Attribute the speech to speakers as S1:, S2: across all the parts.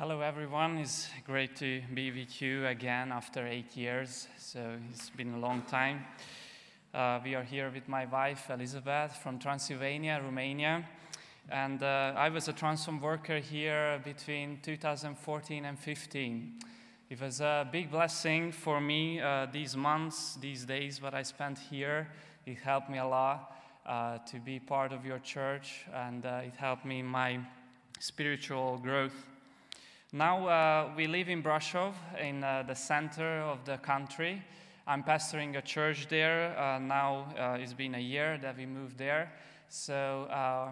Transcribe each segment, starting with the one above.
S1: Hello, everyone. It's great to be with you again after eight years. So it's been a long time. Uh, we are here with my wife Elizabeth from Transylvania, Romania. And uh, I was a transform worker here between 2014 and 15. It was a big blessing for me uh, these months, these days, what I spent here. It helped me a lot uh, to be part of your church, and uh, it helped me in my spiritual growth. Now uh, we live in Brasov, in uh, the center of the country. I'm pastoring a church there. Uh, now uh, it's been a year that we moved there. So uh,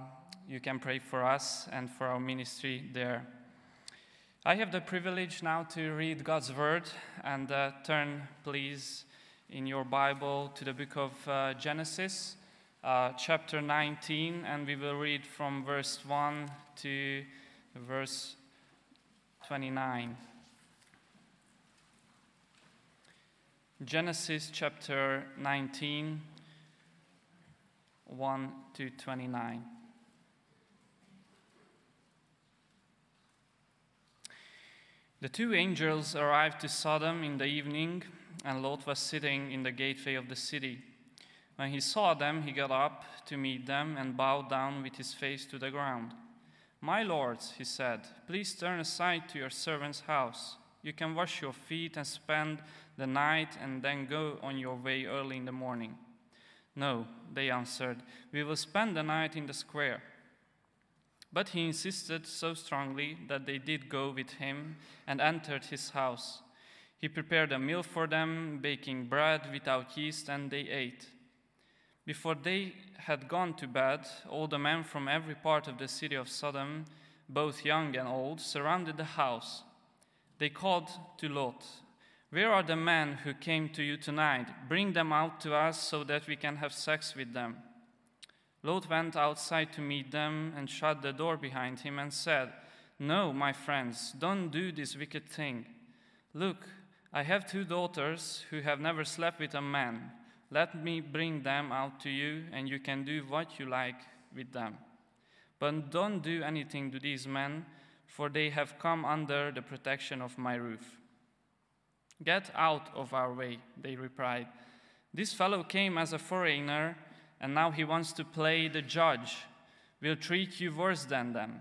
S1: you can pray for us and for our ministry there. I have the privilege now to read God's word and uh, turn, please, in your Bible to the book of Genesis, chapter 19, and we will read from verse 1 to verse 29. Genesis chapter 19, 1 to 29. The two angels arrived to Sodom in the evening, and Lot was sitting in the gateway of the city. When he saw them, he got up to meet them and bowed down with his face to the ground. My lords, he said, please turn aside to your servant's house. You can wash your feet and spend the night and then go on your way early in the morning. No, they answered, we will spend the night in the square. But he insisted so strongly that they did go with him and entered his house. He prepared a meal for them, baking bread without yeast, and they ate. Before they had gone to bed, all the men from every part of the city of Sodom, both young and old, surrounded the house. They called to Lot, Where are the men who came to you tonight? Bring them out to us so that we can have sex with them. Lot went outside to meet them and shut the door behind him and said, No, my friends, don't do this wicked thing. Look, I have two daughters who have never slept with a man. Let me bring them out to you, and you can do what you like with them. But don't do anything to these men, for they have come under the protection of my roof. Get out of our way, they replied. This fellow came as a foreigner, and now he wants to play the judge. We'll treat you worse than them.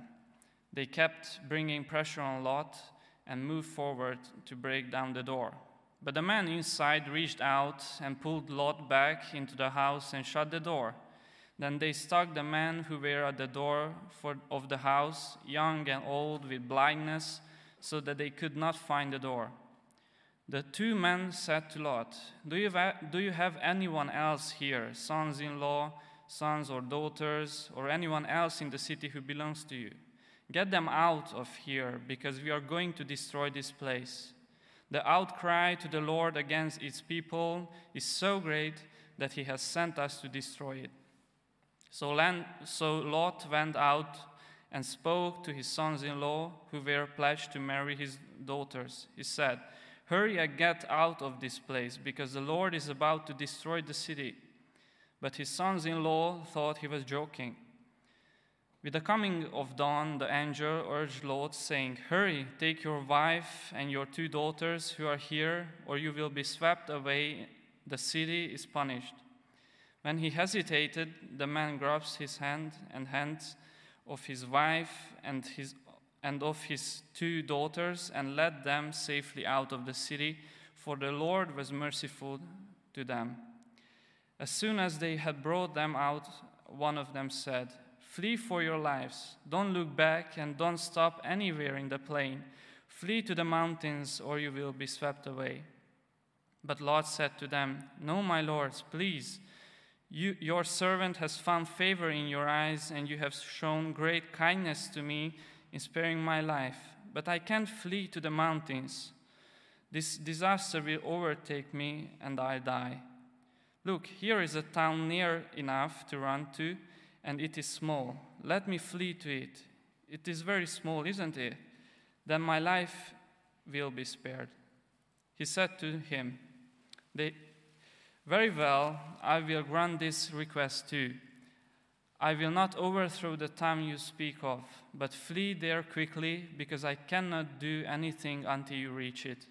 S1: They kept bringing pressure on Lot and moved forward to break down the door. But the man inside reached out and pulled Lot back into the house and shut the door. Then they struck the men who were at the door for, of the house, young and old, with blindness, so that they could not find the door. The two men said to Lot, Do you, do you have anyone else here, sons in law, sons or daughters, or anyone else in the city who belongs to you? Get them out of here, because we are going to destroy this place. The outcry to the Lord against its people is so great that he has sent us to destroy it. So, Lot went out and spoke to his sons in law who were pledged to marry his daughters. He said, Hurry and get out of this place, because the Lord is about to destroy the city. But his sons in law thought he was joking. With the coming of dawn, the angel urged Lot, saying, Hurry, take your wife and your two daughters who are here, or you will be swept away. The city is punished. When he hesitated, the man grabs his hand and hands of his wife and, his, and of his two daughters and led them safely out of the city, for the Lord was merciful to them. As soon as they had brought them out, one of them said, Flee for your lives. Don't look back and don't stop anywhere in the plain. Flee to the mountains, or you will be swept away. But Lot said to them, No, my lords, please. You, your servant has found favor in your eyes, and you have shown great kindness to me in sparing my life. But I can't flee to the mountains. This disaster will overtake me, and I die. Look, here is a town near enough to run to and it is small. Let me flee to it. It is very small, isn't it? Then my life will be spared. He said to him, Very well, I will grant this request too. I will not overthrow the town you speak of, but flee there quickly, because I cannot do anything until you reach it.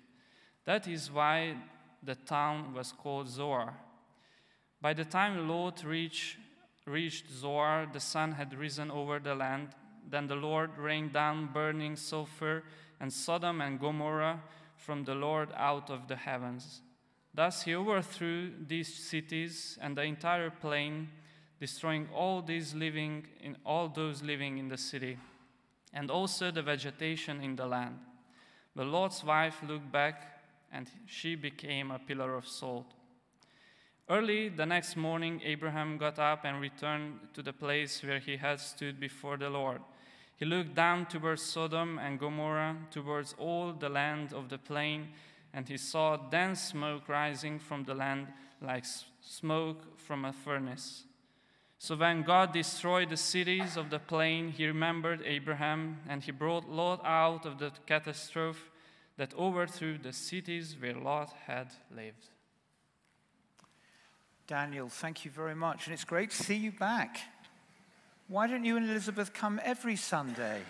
S1: That is why the town was called Zoar. By the time Lot reached, reached Zoar, the sun had risen over the land. Then the Lord rained down burning sulfur and Sodom and Gomorrah from the Lord out of the heavens. Thus he overthrew these cities and the entire plain destroying all these living in all those living in the city, and also the vegetation in the land. The Lord's wife looked back, and she became a pillar of salt. Early the next morning, Abraham got up and returned to the place where he had stood before the Lord. He looked down towards Sodom and Gomorrah, towards all the land of the plain, and he saw dense smoke rising from the land like smoke from a furnace. So when God destroyed the cities of the plain, he remembered Abraham and he brought Lot out of the catastrophe that overthrew the cities where Lot had lived.
S2: Daniel, thank you very much. And it's great to see you back. Why don't you and Elizabeth come every Sunday?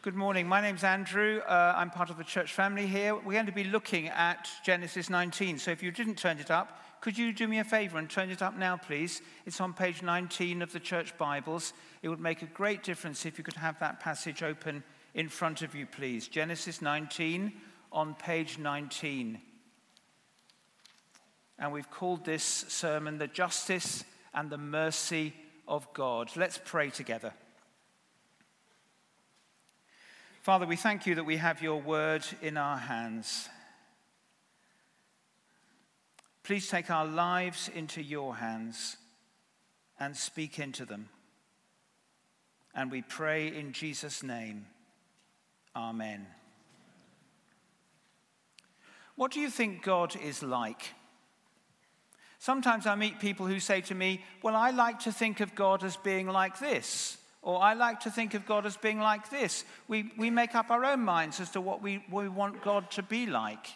S2: Good morning. My name's Andrew. Uh, I'm part of the church family here. We're going to be looking at Genesis 19. So if you didn't turn it up, could you do me a favor and turn it up now, please? It's on page 19 of the church Bibles. It would make a great difference if you could have that passage open in front of you, please. Genesis 19 on page 19. And we've called this sermon The Justice and the Mercy of God. Let's pray together. Father, we thank you that we have your word in our hands. Please take our lives into your hands and speak into them. And we pray in Jesus' name. Amen. What do you think God is like? Sometimes I meet people who say to me, Well, I like to think of God as being like this, or I like to think of God as being like this. We, we make up our own minds as to what we, we want God to be like.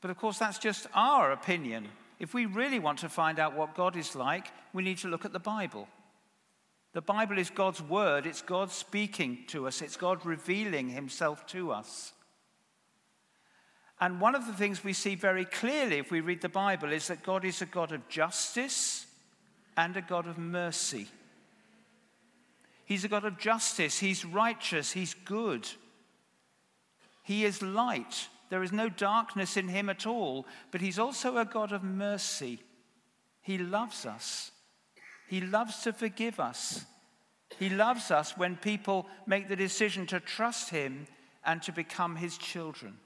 S2: But of course, that's just our opinion. If we really want to find out what God is like, we need to look at the Bible. The Bible is God's word, it's God speaking to us, it's God revealing himself to us. And one of the things we see very clearly if we read the Bible is that God is a God of justice and a God of mercy. He's a God of justice, He's righteous, He's good, He is light. There is no darkness in him at all, but he's also a God of mercy. He loves us. He loves to forgive us. He loves us when people make the decision to trust him and to become his children.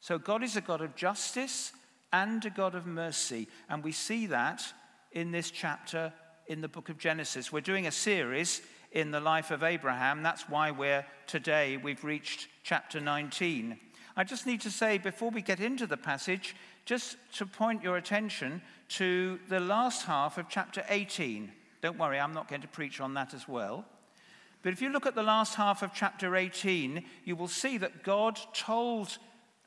S2: So, God is a God of justice and a God of mercy. And we see that in this chapter in the book of Genesis. We're doing a series in the life of Abraham. That's why we're today, we've reached chapter 19. I just need to say, before we get into the passage, just to point your attention to the last half of chapter 18. Don't worry, I'm not going to preach on that as well. But if you look at the last half of chapter 18, you will see that God told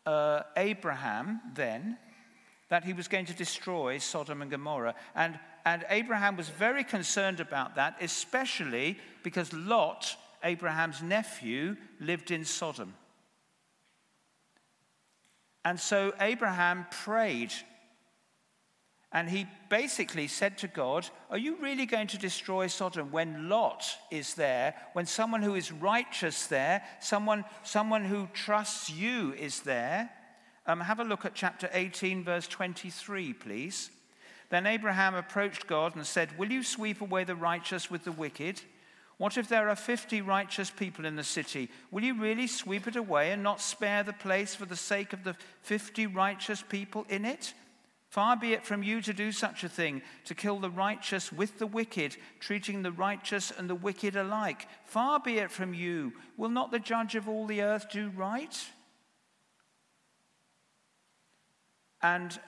S2: uh, Abraham then that he was going to destroy Sodom and Gomorrah. And, and Abraham was very concerned about that, especially because Lot, Abraham's nephew, lived in Sodom. And so Abraham prayed. And he basically said to God, Are you really going to destroy Sodom when Lot is there, when someone who is righteous there, someone, someone who trusts you is there? Um, have a look at chapter 18, verse 23, please. Then Abraham approached God and said, Will you sweep away the righteous with the wicked? What if there are 50 righteous people in the city? Will you really sweep it away and not spare the place for the sake of the 50 righteous people in it? Far be it from you to do such a thing, to kill the righteous with the wicked, treating the righteous and the wicked alike. Far be it from you. Will not the judge of all the earth do right? And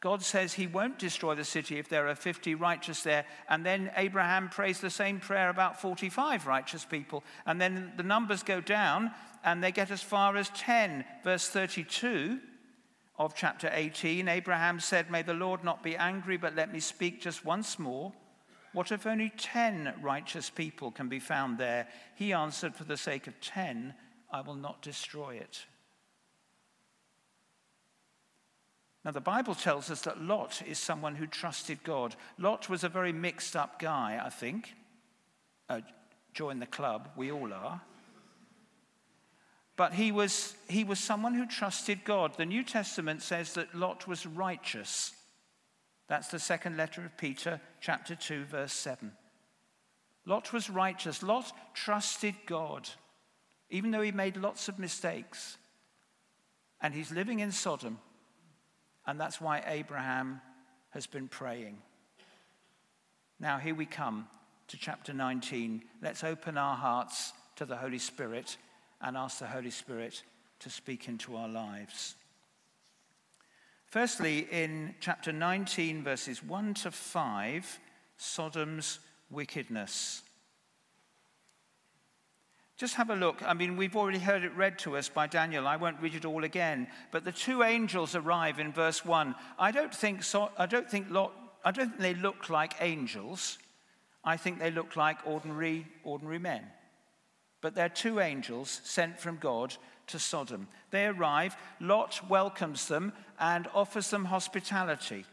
S2: God says he won't destroy the city if there are 50 righteous there. And then Abraham prays the same prayer about 45 righteous people. And then the numbers go down and they get as far as 10, verse 32. Of chapter 18, Abraham said, May the Lord not be angry, but let me speak just once more. What if only ten righteous people can be found there? He answered, For the sake of ten, I will not destroy it. Now, the Bible tells us that Lot is someone who trusted God. Lot was a very mixed up guy, I think. Uh, join the club, we all are. But he was, he was someone who trusted God. The New Testament says that Lot was righteous. That's the second letter of Peter, chapter 2, verse 7. Lot was righteous. Lot trusted God, even though he made lots of mistakes. And he's living in Sodom. And that's why Abraham has been praying. Now, here we come to chapter 19. Let's open our hearts to the Holy Spirit and ask the Holy Spirit to speak into our lives. Firstly, in chapter 19, verses 1 to 5, Sodom's wickedness. Just have a look. I mean, we've already heard it read to us by Daniel. I won't read it all again. But the two angels arrive in verse 1. I don't think, so, I don't think, Lot, I don't think they look like angels. I think they look like ordinary, ordinary men. But they're two angels sent from God to Sodom. They arrive, Lot welcomes them and offers them hospitality.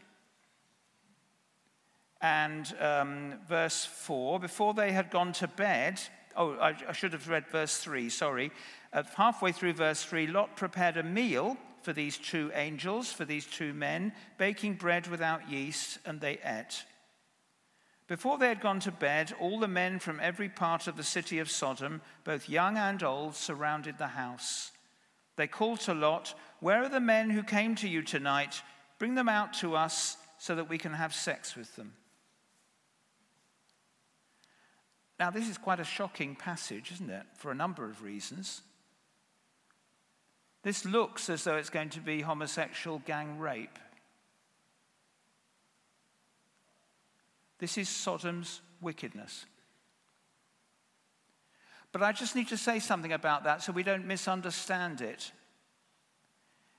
S2: And um, verse 4 before they had gone to bed, oh, I, I should have read verse 3, sorry. Uh, halfway through verse 3, Lot prepared a meal for these two angels, for these two men, baking bread without yeast, and they ate. Before they had gone to bed, all the men from every part of the city of Sodom, both young and old, surrounded the house. They called to Lot, Where are the men who came to you tonight? Bring them out to us so that we can have sex with them. Now, this is quite a shocking passage, isn't it? For a number of reasons. This looks as though it's going to be homosexual gang rape. This is Sodom's wickedness. But I just need to say something about that so we don't misunderstand it.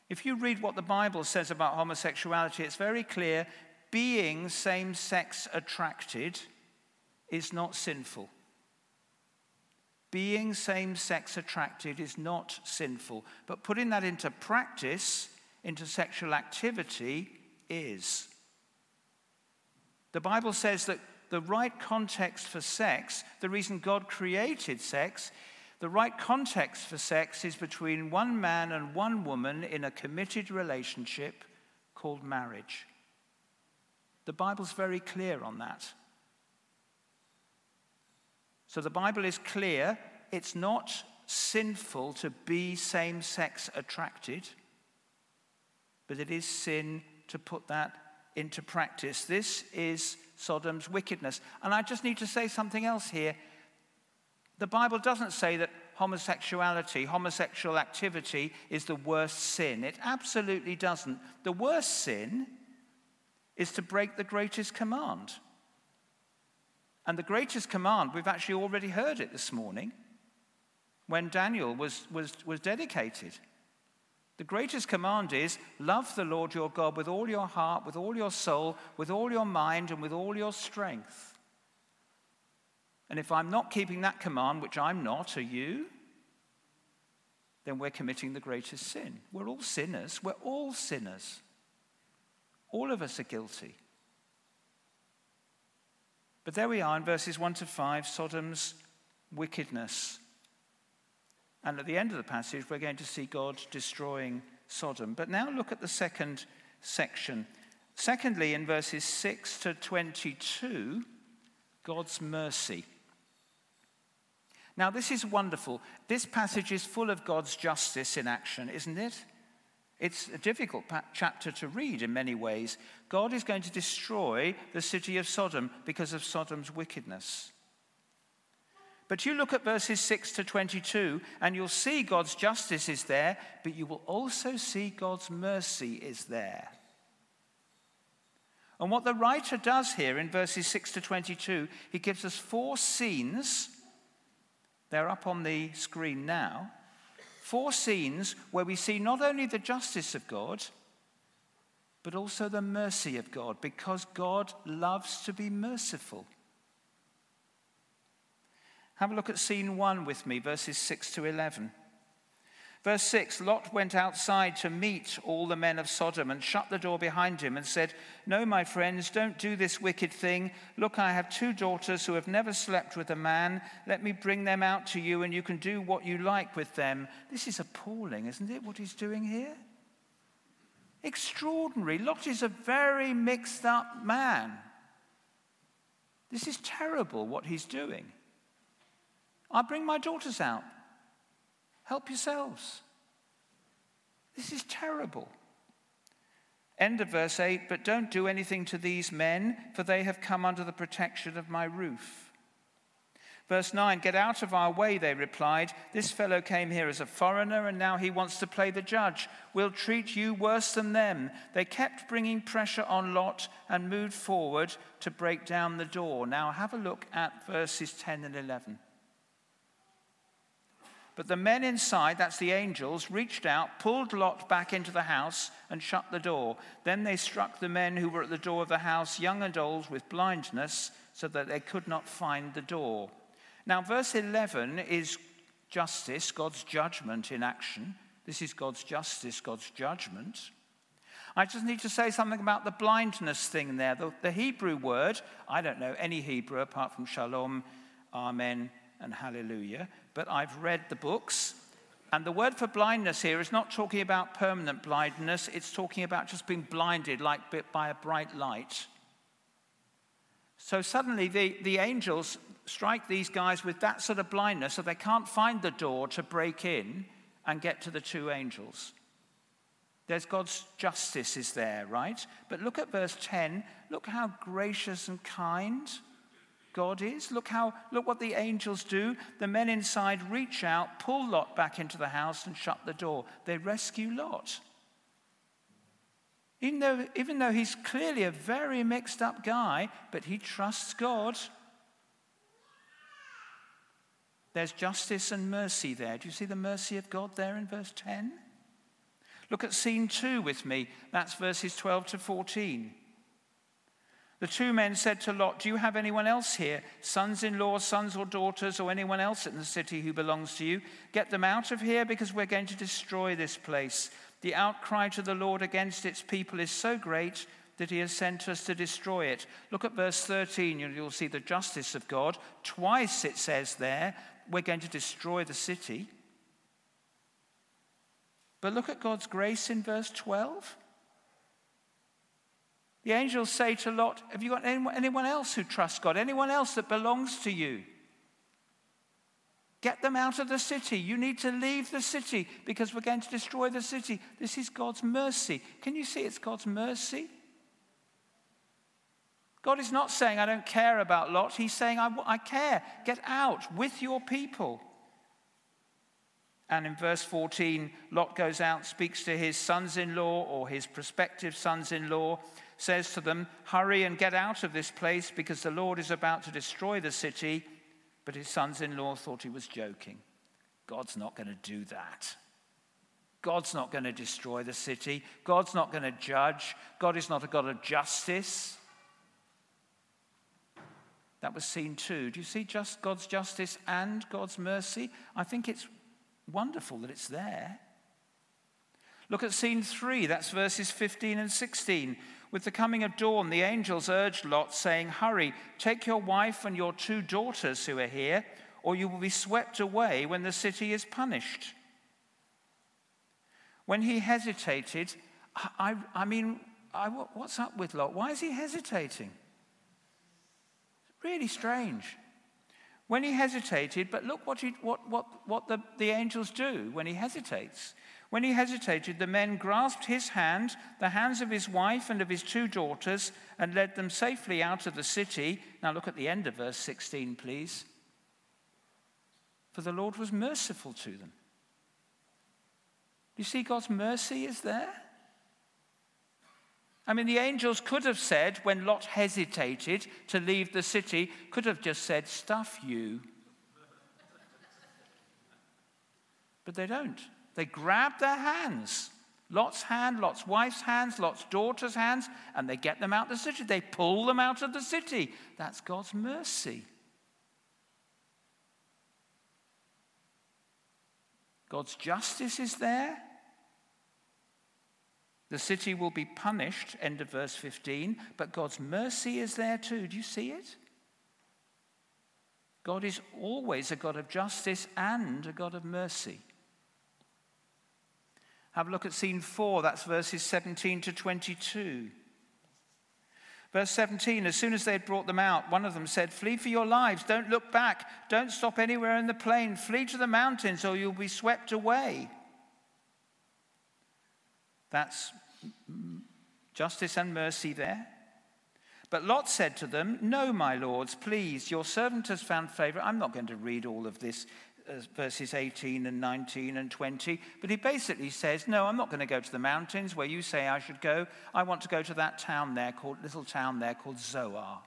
S2: If you read what the Bible says about homosexuality, it's very clear being same sex attracted is not sinful. Being same sex attracted is not sinful. But putting that into practice, into sexual activity, is. The Bible says that the right context for sex, the reason God created sex, the right context for sex is between one man and one woman in a committed relationship called marriage. The Bible's very clear on that. So the Bible is clear it's not sinful to be same sex attracted, but it is sin to put that into practice. This is Sodom's wickedness. And I just need to say something else here. The Bible doesn't say that homosexuality, homosexual activity is the worst sin. It absolutely doesn't. The worst sin is to break the greatest command. And the greatest command, we've actually already heard it this morning when Daniel was, was, was dedicated. The greatest command is love the Lord your God with all your heart, with all your soul, with all your mind, and with all your strength. And if I'm not keeping that command, which I'm not, are you? Then we're committing the greatest sin. We're all sinners. We're all sinners. All of us are guilty. But there we are in verses 1 to 5 Sodom's wickedness. And at the end of the passage, we're going to see God destroying Sodom. But now look at the second section. Secondly, in verses 6 to 22, God's mercy. Now, this is wonderful. This passage is full of God's justice in action, isn't it? It's a difficult chapter to read in many ways. God is going to destroy the city of Sodom because of Sodom's wickedness. But you look at verses 6 to 22, and you'll see God's justice is there, but you will also see God's mercy is there. And what the writer does here in verses 6 to 22, he gives us four scenes. They're up on the screen now. Four scenes where we see not only the justice of God, but also the mercy of God, because God loves to be merciful. Have a look at scene one with me, verses 6 to 11. Verse 6 Lot went outside to meet all the men of Sodom and shut the door behind him and said, No, my friends, don't do this wicked thing. Look, I have two daughters who have never slept with a man. Let me bring them out to you, and you can do what you like with them. This is appalling, isn't it, what he's doing here? Extraordinary. Lot is a very mixed up man. This is terrible what he's doing. I bring my daughters out. Help yourselves. This is terrible. End of verse 8 But don't do anything to these men, for they have come under the protection of my roof. Verse 9 Get out of our way, they replied. This fellow came here as a foreigner, and now he wants to play the judge. We'll treat you worse than them. They kept bringing pressure on Lot and moved forward to break down the door. Now have a look at verses 10 and 11. But the men inside, that's the angels, reached out, pulled Lot back into the house, and shut the door. Then they struck the men who were at the door of the house, young and old, with blindness, so that they could not find the door. Now, verse 11 is justice, God's judgment in action. This is God's justice, God's judgment. I just need to say something about the blindness thing there. The, the Hebrew word, I don't know any Hebrew apart from shalom, amen, and hallelujah, but I've read the books. And the word for blindness here is not talking about permanent blindness, it's talking about just being blinded like bit by a bright light. So suddenly the, the angels strike these guys with that sort of blindness so they can't find the door to break in and get to the two angels. There's God's justice is there, right? But look at verse 10. Look how gracious and kind God is. Look how look what the angels do. The men inside reach out, pull Lot back into the house and shut the door. They rescue Lot. Even though, even though he's clearly a very mixed up guy, but he trusts God. There's justice and mercy there. Do you see the mercy of God there in verse 10? Look at scene 2 with me. That's verses 12 to 14. The two men said to Lot, Do you have anyone else here, sons in law, sons or daughters, or anyone else in the city who belongs to you? Get them out of here because we're going to destroy this place. The outcry to the Lord against its people is so great that he has sent us to destroy it. Look at verse 13, and you'll see the justice of God. Twice it says there, we're going to destroy the city. But look at God's grace in verse 12. The angels say to Lot, Have you got anyone else who trusts God? Anyone else that belongs to you? Get them out of the city. You need to leave the city because we're going to destroy the city. This is God's mercy. Can you see it's God's mercy? God is not saying, I don't care about Lot. He's saying, I, I care. Get out with your people. And in verse 14, Lot goes out, speaks to his sons in law or his prospective sons in law, says to them, Hurry and get out of this place because the Lord is about to destroy the city. But his sons in law thought he was joking. God's not going to do that. God's not going to destroy the city. God's not going to judge. God is not a God of justice. That was scene two. Do you see just God's justice and God's mercy? I think it's wonderful that it's there. Look at scene three, that's verses 15 and 16. With the coming of dawn, the angels urged Lot, saying, Hurry, take your wife and your two daughters who are here, or you will be swept away when the city is punished. When he hesitated, I, I mean, I, what's up with Lot? Why is he hesitating? Really strange. When he hesitated, but look what, he, what, what, what the, the angels do when he hesitates. When he hesitated, the men grasped his hand, the hands of his wife and of his two daughters, and led them safely out of the city. Now look at the end of verse 16, please. For the Lord was merciful to them. You see, God's mercy is there. I mean, the angels could have said, when Lot hesitated to leave the city, could have just said, Stuff you. But they don't. They grab their hands Lot's hand, Lot's wife's hands, Lot's daughter's hands, and they get them out of the city. They pull them out of the city. That's God's mercy. God's justice is there. The city will be punished, end of verse 15, but God's mercy is there too. Do you see it? God is always a God of justice and a God of mercy. Have a look at scene four, that's verses 17 to 22. Verse 17 As soon as they had brought them out, one of them said, Flee for your lives, don't look back, don't stop anywhere in the plain, flee to the mountains, or you'll be swept away. That's justice and mercy there. But Lot said to them, No, my lords, please, your servant has found favor. I'm not going to read all of this Uh, verses 18 and 19 and 20. But he basically says, No, I'm not going to go to the mountains where you say I should go. I want to go to that town there called, little town there called Zoar.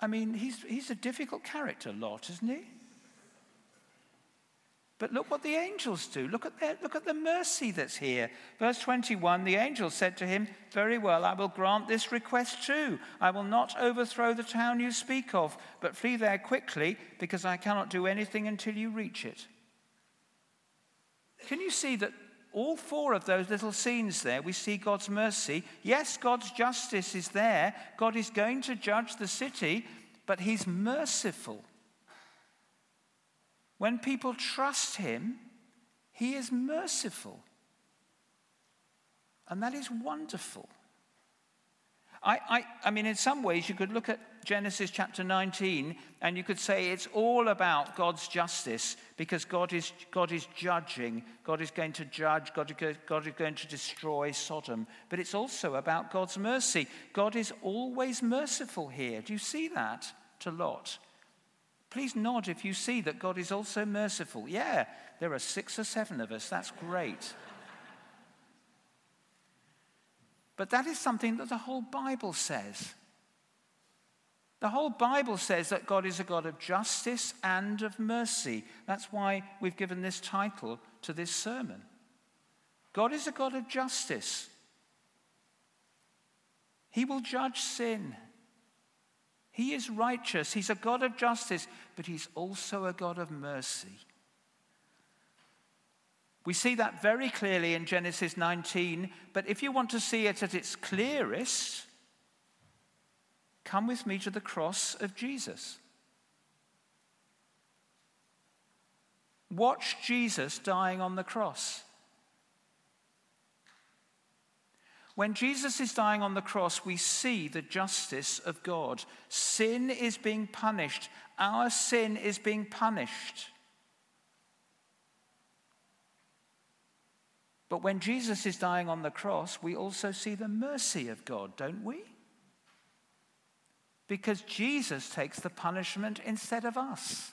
S2: I mean, he's, he's a difficult character, Lot, isn't he? But look what the angels do. Look at, their, look at the mercy that's here. Verse 21 the angel said to him, Very well, I will grant this request too. I will not overthrow the town you speak of, but flee there quickly, because I cannot do anything until you reach it. Can you see that all four of those little scenes there, we see God's mercy. Yes, God's justice is there. God is going to judge the city, but He's merciful. When people trust him, he is merciful. And that is wonderful. I, I, I mean, in some ways, you could look at Genesis chapter 19 and you could say it's all about God's justice because God is, God is judging. God is going to judge. God God is going to destroy Sodom. But it's also about God's mercy. God is always merciful here. Do you see that to Lot? Please nod if you see that God is also merciful. Yeah, there are six or seven of us. That's great. But that is something that the whole Bible says. The whole Bible says that God is a God of justice and of mercy. That's why we've given this title to this sermon. God is a God of justice. He will judge sin. He is righteous. He's a God of justice, but He's also a God of mercy. We see that very clearly in Genesis 19, but if you want to see it at its clearest, come with me to the cross of Jesus. Watch Jesus dying on the cross. When Jesus is dying on the cross, we see the justice of God. Sin is being punished. Our sin is being punished. But when Jesus is dying on the cross, we also see the mercy of God, don't we? Because Jesus takes the punishment instead of us.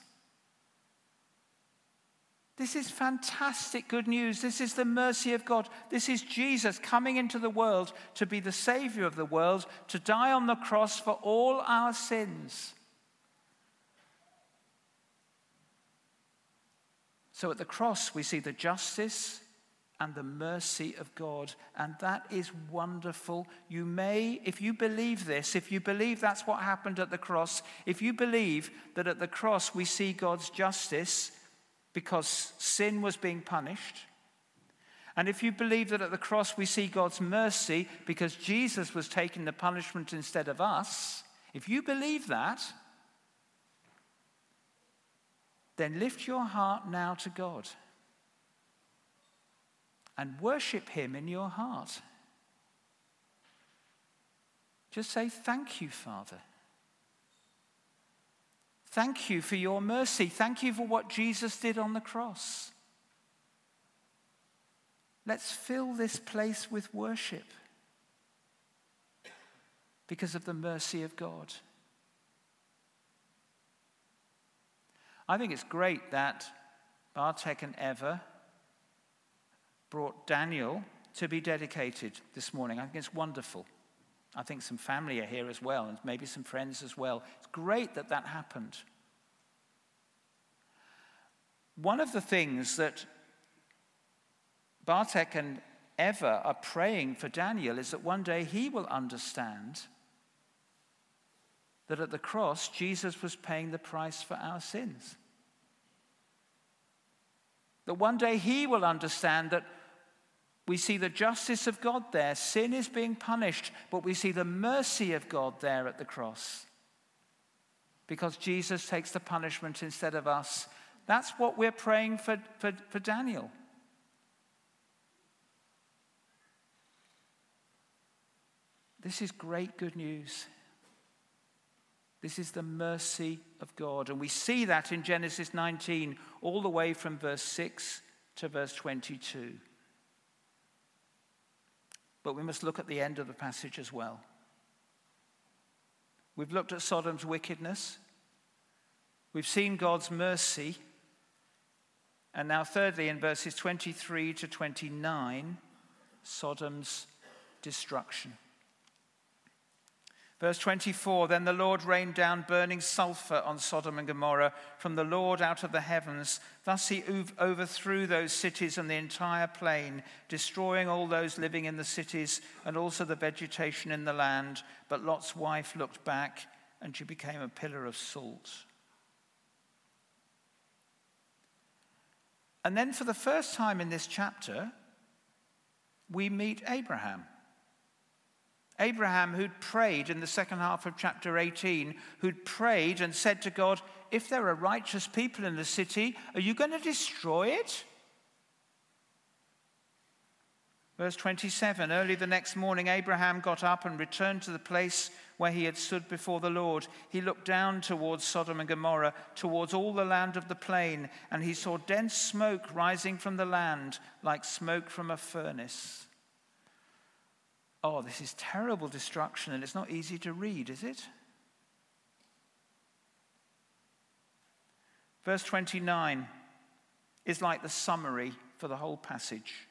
S2: This is fantastic good news. This is the mercy of God. This is Jesus coming into the world to be the Savior of the world, to die on the cross for all our sins. So at the cross, we see the justice and the mercy of God. And that is wonderful. You may, if you believe this, if you believe that's what happened at the cross, if you believe that at the cross we see God's justice because sin was being punished. And if you believe that at the cross we see God's mercy because Jesus was taking the punishment instead of us, if you believe that, then lift your heart now to God and worship Him in your heart. Just say, Thank you, Father. Thank you for your mercy. Thank you for what Jesus did on the cross. Let's fill this place with worship because of the mercy of God. I think it's great that Bartek and Eva brought Daniel to be dedicated this morning. I think it's wonderful. I think some family are here as well, and maybe some friends as well. It's great that that happened. One of the things that Bartek and Eva are praying for Daniel is that one day he will understand that at the cross, Jesus was paying the price for our sins. That one day he will understand that we see the justice of God there, sin is being punished, but we see the mercy of God there at the cross. Because Jesus takes the punishment instead of us. That's what we're praying for, for, for Daniel. This is great good news. This is the mercy of God. And we see that in Genesis 19, all the way from verse 6 to verse 22. But we must look at the end of the passage as well. We've looked at Sodom's wickedness, we've seen God's mercy. And now, thirdly, in verses 23 to 29, Sodom's destruction. Verse 24 Then the Lord rained down burning sulfur on Sodom and Gomorrah from the Lord out of the heavens. Thus he overthrew those cities and the entire plain, destroying all those living in the cities and also the vegetation in the land. But Lot's wife looked back and she became a pillar of salt. And then, for the first time in this chapter, we meet Abraham. Abraham, who'd prayed in the second half of chapter 18, who'd prayed and said to God, If there are righteous people in the city, are you going to destroy it? Verse 27 Early the next morning, Abraham got up and returned to the place where he had stood before the Lord. He looked down towards Sodom and Gomorrah, towards all the land of the plain, and he saw dense smoke rising from the land like smoke from a furnace. Oh, this is terrible destruction, and it's not easy to read, is it? Verse 29 is like the summary for the whole passage.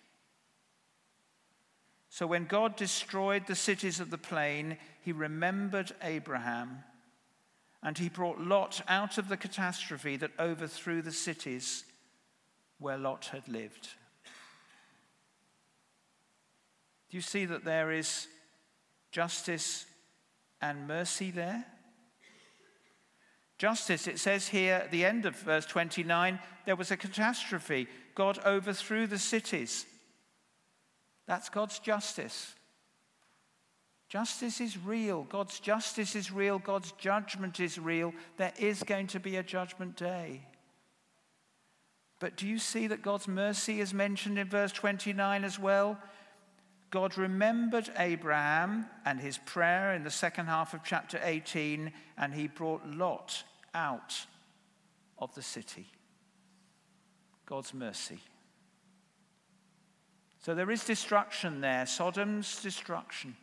S2: So when God destroyed the cities of the plain, he remembered Abraham and he brought Lot out of the catastrophe that overthrew the cities where Lot had lived. Do you see that there is justice and mercy there? Justice, it says here at the end of verse 29, there was a catastrophe. God overthrew the cities. That's God's justice. Justice is real. God's justice is real. God's judgment is real. There is going to be a judgment day. But do you see that God's mercy is mentioned in verse 29 as well? God remembered Abraham and his prayer in the second half of chapter 18, and he brought Lot out of the city. God's mercy. So there is destruction there, Sodom's destruction.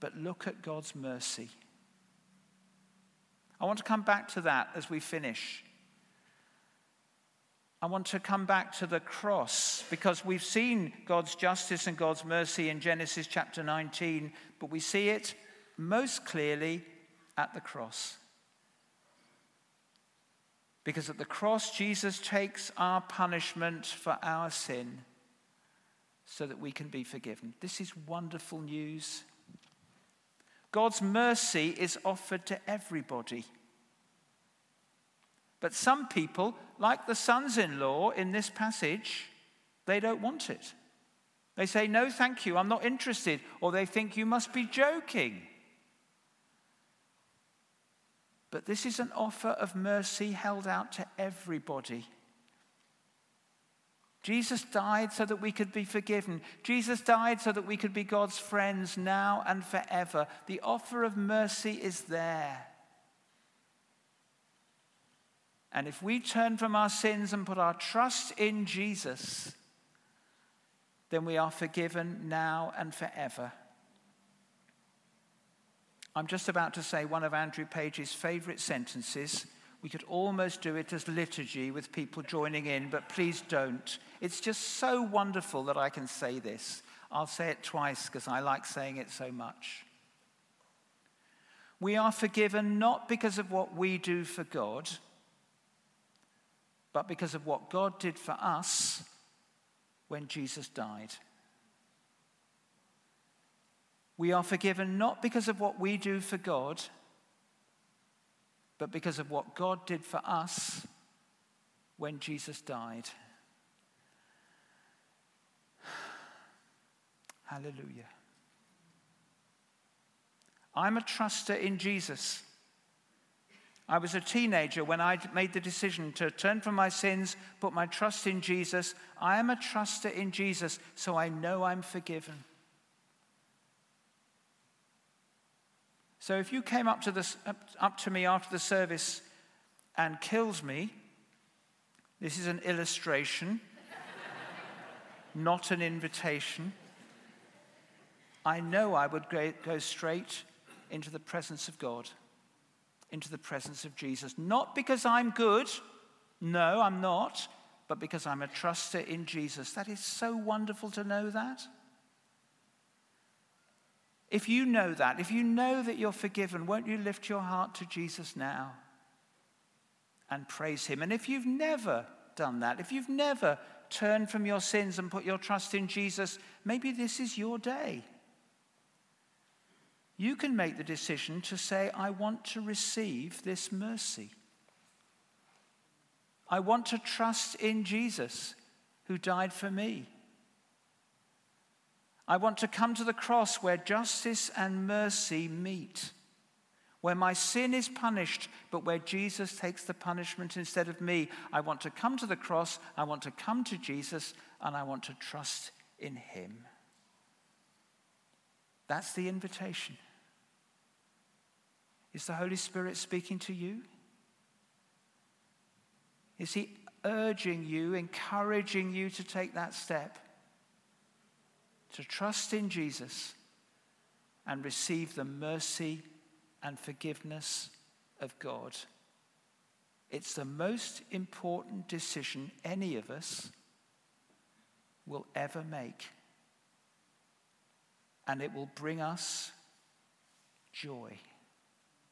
S2: But look at God's mercy. I want to come back to that as we finish. I want to come back to the cross because we've seen God's justice and God's mercy in Genesis chapter 19, but we see it most clearly at the cross. Because at the cross, Jesus takes our punishment for our sin so that we can be forgiven. This is wonderful news. God's mercy is offered to everybody. But some people, like the sons in law in this passage, they don't want it. They say, No, thank you, I'm not interested. Or they think you must be joking. But this is an offer of mercy held out to everybody. Jesus died so that we could be forgiven. Jesus died so that we could be God's friends now and forever. The offer of mercy is there. And if we turn from our sins and put our trust in Jesus, then we are forgiven now and forever. I'm just about to say one of Andrew Page's favorite sentences. We could almost do it as liturgy with people joining in, but please don't. It's just so wonderful that I can say this. I'll say it twice because I like saying it so much. We are forgiven not because of what we do for God but because of what God did for us when Jesus died. We are forgiven not because of what we do for God, but because of what God did for us when Jesus died. Hallelujah. I'm a truster in Jesus. I was a teenager when I made the decision to turn from my sins, put my trust in Jesus. I am a truster in Jesus, so I know I'm forgiven. So if you came up to, this, up to me after the service and killed me, this is an illustration, not an invitation. I know I would go straight into the presence of God, into the presence of Jesus. Not because I'm good, no, I'm not, but because I'm a truster in Jesus. That is so wonderful to know that. If you know that, if you know that you're forgiven, won't you lift your heart to Jesus now and praise Him? And if you've never done that, if you've never turned from your sins and put your trust in Jesus, maybe this is your day. You can make the decision to say, I want to receive this mercy. I want to trust in Jesus who died for me. I want to come to the cross where justice and mercy meet, where my sin is punished, but where Jesus takes the punishment instead of me. I want to come to the cross, I want to come to Jesus, and I want to trust in him. That's the invitation. Is the Holy Spirit speaking to you? Is he urging you, encouraging you to take that step? to trust in Jesus and receive the mercy and forgiveness of God. It's the most important decision any of us will ever make. And it will bring us joy.